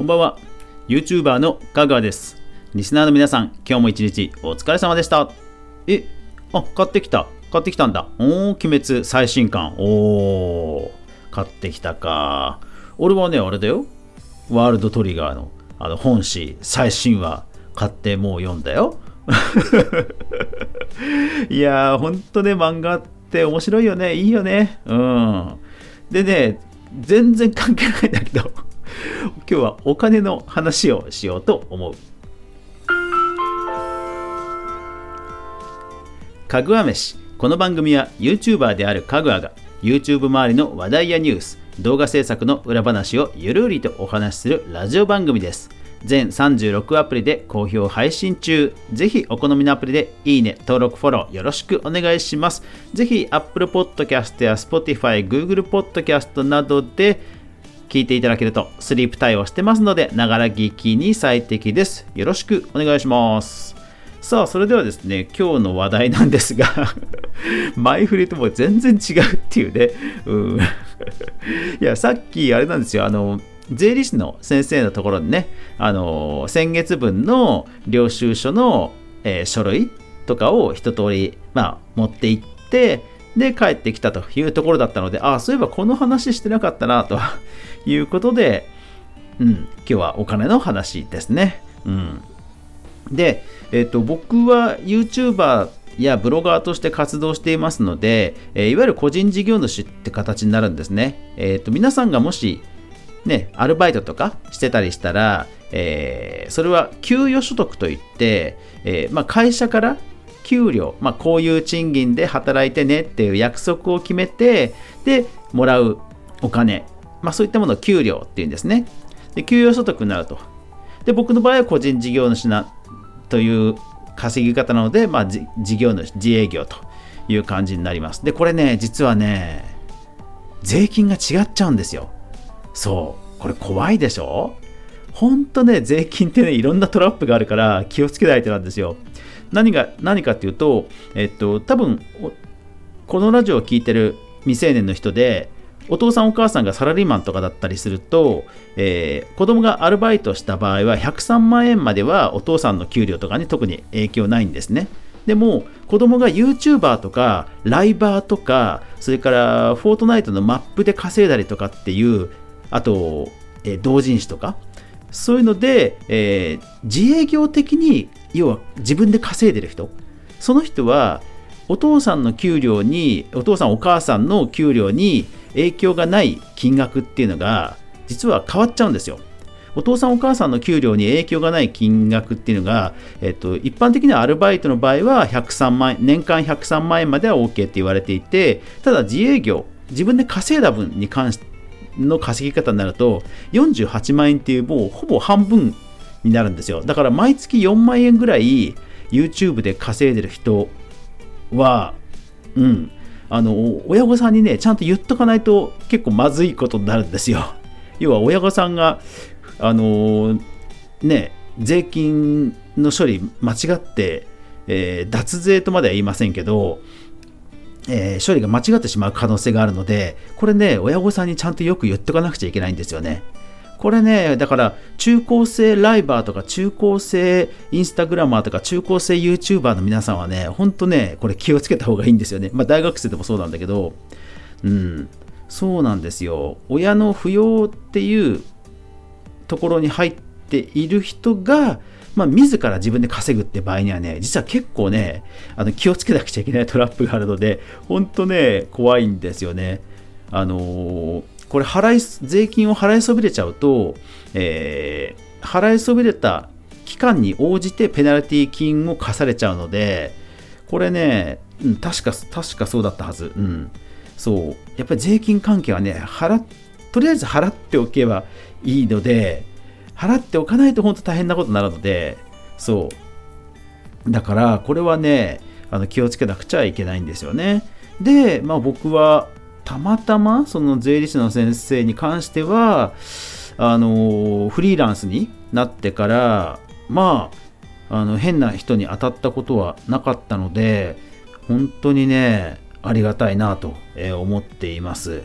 こんばんは。YouTuber のかぐわです。リスナーの皆さん今日も一日お疲れ様でした。えあ買ってきた。買ってきたんだ。おー鬼滅最新刊おー買ってきたか。俺はねあれだよ。ワールドトリガーのあの本誌最新話買ってもう読んだよ。いやーほんとね漫画って面白いよね。いいよね。うん。でね全然関係ないんだけど。今日はお金の話をしようと思う。かぐわ飯。この番組は YouTuber であるかぐわが YouTube 周りの話題やニュース動画制作の裏話をゆるりとお話しするラジオ番組です。全36アプリで好評配信中。ぜひお好みのアプリでいいね登録フォローよろしくお願いします。ぜひ Apple Podcast や Spotify、Google Podcast などで聞いていただけるとスリープ対応してますのでながら聞きに最適です。よろしくお願いします。さあそれではですね今日の話題なんですが 前振りとも全然違うっていうね。うん。いやさっきあれなんですよ。あの税理士の先生のところにね、あの先月分の領収書の、えー、書類とかを一通り、まあ、持って行って、で、帰ってきたというところだったので、ああ、そういえばこの話してなかったな、と いうことで、うん、今日はお金の話ですね。うん。で、えっ、ー、と、僕は YouTuber やブロガーとして活動していますので、えー、いわゆる個人事業主って形になるんですね。えっ、ー、と、皆さんがもしね、アルバイトとかしてたりしたら、えー、それは給与所得といって、えー、まあ、会社から給料、まあ、こういう賃金で働いてねっていう約束を決めて、で、もらうお金、まあ、そういったものを給料っていうんですね。で、給与所得になると。で、僕の場合は個人事業主なという稼ぎ方なので、まあ、事業主、自営業という感じになります。で、これね、実はね、税金が違っちゃうんですよ。そうこれ怖いでしょ？ほんとね税金ってねいろんなトラップがあるから気をつけないとなんですよ何が何かっていうとえっと多分このラジオを聴いてる未成年の人でお父さんお母さんがサラリーマンとかだったりすると、えー、子供がアルバイトした場合は103万円まではお父さんの給料とかに特に影響ないんですね。でも子供が YouTuber とかライバーとかそれからフォートナイトのマップで稼いだりとかっていうあと、えー、同人誌とか、そういうので、えー、自営業的に、要は自分で稼いでる人、その人は、お父さんの給料に、お父さんお母さんの給料に影響がない金額っていうのが、実は変わっちゃうんですよ。お父さんお母さんの給料に影響がない金額っていうのが、えっと、一般的にはアルバイトの場合は103万、年間103万円までは OK って言われていて、ただ自営業、自分で稼いだ分に関しての稼ぎ方になると48万円っていうもうほぼ半分になるんですよ。だから毎月4万円ぐらい YouTube で稼いでる人はうん。あの親御さんにねちゃんと言っとかないと結構まずいことになるんですよ。要は親御さんがあのね税金の処理間違って、えー、脱税とまでは言いませんけどえー、処理が間違ってしまう可能性があるので、これね、親御さんにちゃんとよく言っておかなくちゃいけないんですよね。これね、だから中高生ライバーとか中高生インスタグラマーとか中高生 YouTuber の皆さんはね、ほんとね、これ気をつけた方がいいんですよね。まあ大学生でもそうなんだけど、うん、そうなんですよ。親の扶養っていうところに入っている人が、まあ、自ら自分で稼ぐって場合にはね、実は結構ね、あの気をつけなくちゃいけないトラップがあるので、本当ね、怖いんですよね。あのー、これ払い、税金を払いそびれちゃうと、えー、払いそびれた期間に応じてペナルティ金を課されちゃうので、これね、うん、確か、確かそうだったはず。うん。そう。やっぱり税金関係はね、払とりあえず払っておけばいいので、払っておかないと本当大変なことになるので、そう。だから、これはね、あの気をつけなくちゃいけないんですよね。で、まあ僕は、たまたま、その税理士の先生に関しては、あの、フリーランスになってから、まあ、あの変な人に当たったことはなかったので、本当にね、ありがたいなと思っています。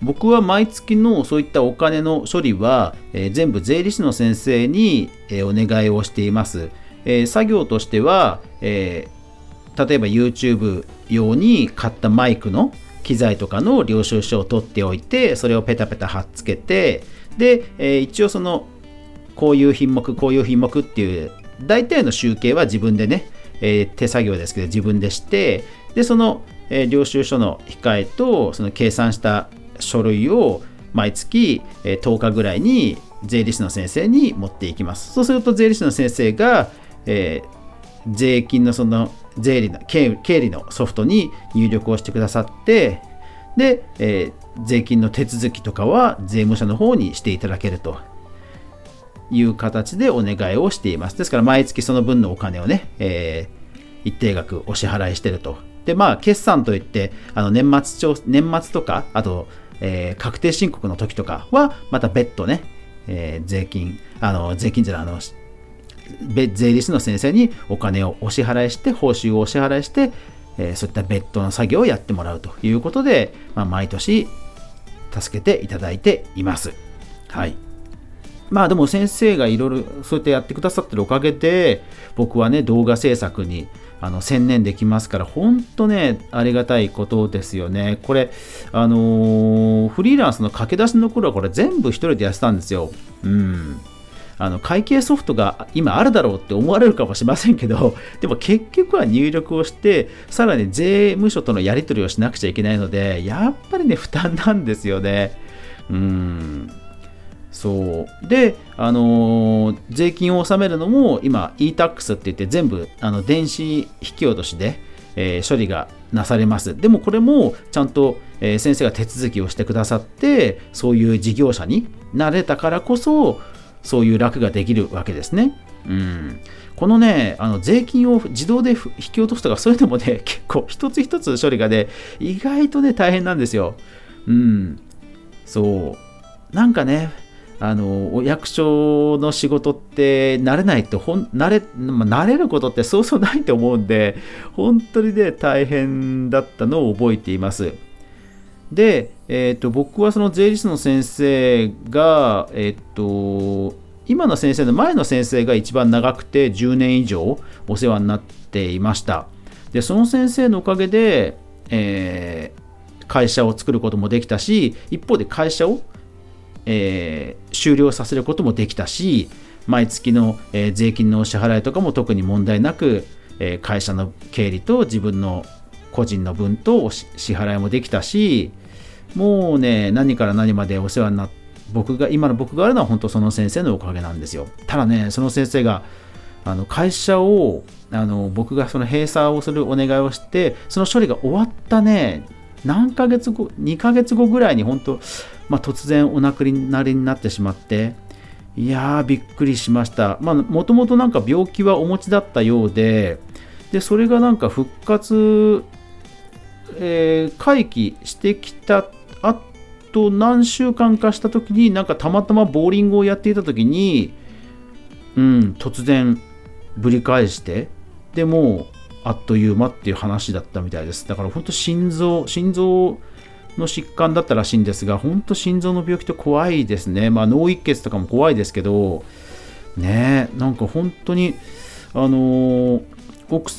僕は毎月のそういったお金の処理は、え、全部税理士の先生に、え、お願いをしています。えー、作業としては、え例えば YouTube 用に買ったマイクの機材とかの領収書を取っておいてそれをペタペタ貼っつけてで、え一応そのこういう品目こういう品目っていう大体の集計は自分でね、え手作業ですけど自分でしてでその、え領収書の控えとその計算した書類を毎月10日ぐらいに税理士の先生に持っていきます。そうすると税理士の先生が、えー、税金のその税理の経理のソフトに入力をしてくださってで、えー、税金の手続きとかは税務署の方にしていただけるという形でお願いをしています。ですから毎月その分のお金をね、えー、一定額お支払いしてると。で、まあ、決算といって、あの年末調、年末とか、あと、えー、確定申告の時とかは、また別途ね、えー、税金、あの、税金じゃない、あの、税理士の先生にお金をお支払いして、報酬をお支払いして、えー、そういった別途の作業をやってもらうということで、まあ、毎年助けていただいています。はい。まあでも先生がいろいろそうやってやってくださってるおかげで僕はね動画制作にあの専念できますから本当ねありがたいことですよねこれあの、フリーランスの駆け出しの頃はこれ全部一人でやってたんですようんあの会計ソフトが今あるだろうって思われるかもしれませんけど でも結局は入力をしてさらに税務署とのやり取りをしなくちゃいけないのでやっぱりね負担なんですよね。うん。そう。で、あのー、税金を納めるのも今 e-tax って言って全部あの電子引き落としで、えー、処理がなされます。でもこれもちゃんと、えー、先生が手続きをしてくださってそういう事業者になれたからこそそういう楽ができるわけですね。うん、このね、あの税金を自動で引き落とすとか、そういうのもね、結構一つ一つ処理がね、意外とね、大変なんですよ。うん、そう。なんかね、あのお役所の仕事って慣れないとほん慣れ、まあ、慣れることってそうそうないと思うんで本当にね大変だったのを覚えていますで、えーと、僕はその税理士の先生が、えっ、ー、と今の先生の前の先生が一番長くて10年以上お世話になっていました。でその先生のおかげで、えー、会社を作ることもできたし一方で会社をえー、終了させることもできたし毎月の、えー、税金の支払いとかも特に問題なく、えー、会社の経理と自分の個人の分と支払いもできたしもうね何から何までお世話になって僕が今の僕があるのは本当その先生のおかげなんですよ。ただねその先生があの会社をあの僕がその閉鎖をするお願いをしてその処理が終わったね何ヶ月後2ヶ月後ぐらいに本当まあ、突然お亡くなりになってしまっていやーびっくりしました。もともとなんか病気はお持ちだったようででそれがなんか復活、えー、回帰してきたと何週間かした時になんかたまたまボーリングをやっていた時にうん突然ぶり返してでもあっという間っていう話だったみたいですだから本当心臓心臓の疾患だったらしいんですが、本当心臓の病気って怖いですね。まあ、脳一血とかも怖いですけど、ねなんか本当に、あの奥、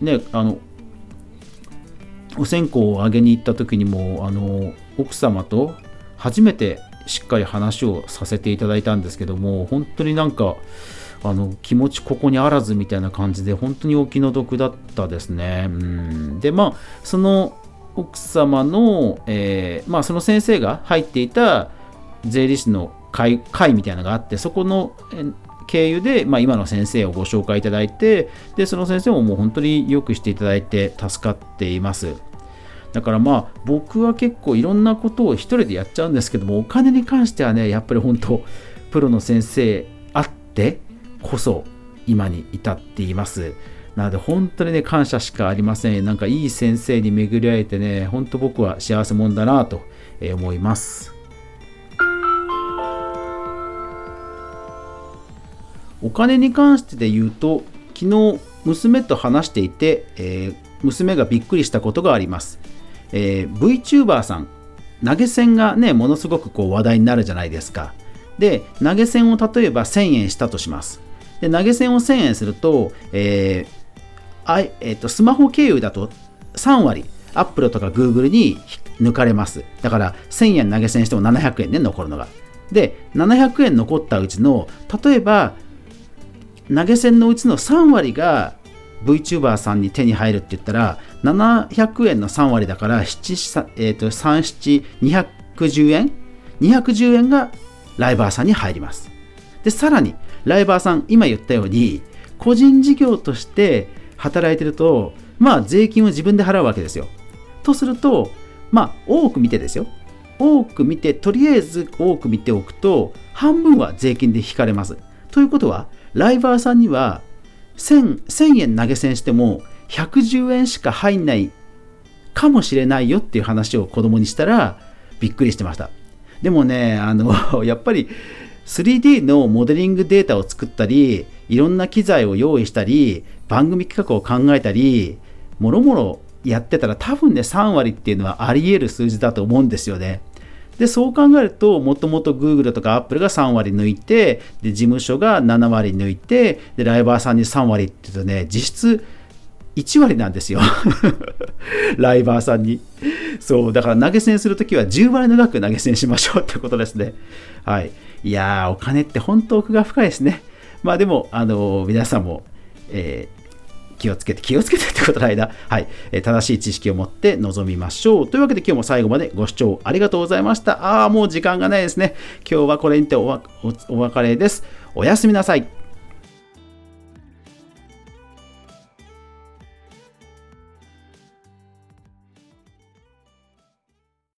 ね、あの、お線香をあげに行った時にも、あの奥様と初めてしっかり話をさせていただいたんですけども、本当になんか、あの気持ちここにあらずみたいな感じで本当にお気の毒だったですね。うん、でまあその奥様の、えー、まあ、その先生が入っていた税理士の会会みたいなのがあってそこの経由で、まあ、今の先生をご紹介いただいてでその先生ももう本当によくしていただいて助かっていますだからまあ僕は結構いろんなことを一人でやっちゃうんですけどもお金に関してはねやっぱり本当プロの先生あってこそ今に至っていますなので本当にね、感謝しかありません。なんかいい先生に巡り会えてね、本当僕は幸せ者だなと思います。お金に関してで言うと、昨日娘と話していて、えー、娘がびっくりしたことがあります。えー、VTuber さん投げ銭がねものすごくこう話題になるじゃないですか。で投げ銭を例えば1000円したとします。で投げ銭を1000円すると,、えーあえー、とスマホ経由だと3割アップルとかグーグルに抜かれます。だから1000円投げ銭しても700円で残るのが。で700円残ったうちの例えば投げ銭のうちの3割が VTuber さんに手に入るって言ったら700円の3割だから7、えー、と3、7、210円 ?210 円がライバーさんに入ります。で、さらに、ライバーさん、今言ったように、個人事業として働いてると、まあ、税金を自分で払うわけですよ。とすると、まあ、多く見てですよ。多く見て、とりあえず多く見ておくと、半分は税金で引かれます。ということは、ライバーさんには 1000, 1000円投げ銭しても110円しか入んないかもしれないよっていう話を子供にしたらびっくりしてました。でもね、あの、やっぱり 3D のモデリングデータを作ったり、いろんな機材を用意したり、番組企画を考えたり、もろもろやってたら多分ね、3割っていうのはあり得る数字だと思うんですよね。で、そう考えると、もともと Google とか Apple が3割抜いて、で、事務所が7割抜いて、で、ライバーさんに3割って言うとね、実質1割なんですよ。ライバーさんに。そう、だから投げ銭するときは10割の額投げ銭しましょうってことですね。はい。いやー、お金って本当奥が深いですね。まあでも、あのー、皆さんも、え気をつけて、気をつけてってことの間、はい、え正しい知識を持って臨みましょう。というわけで今日も最後までご視聴ありがとうございました。ああ、もう時間がないですね。今日はこれにてお別れです。おやすみなさい。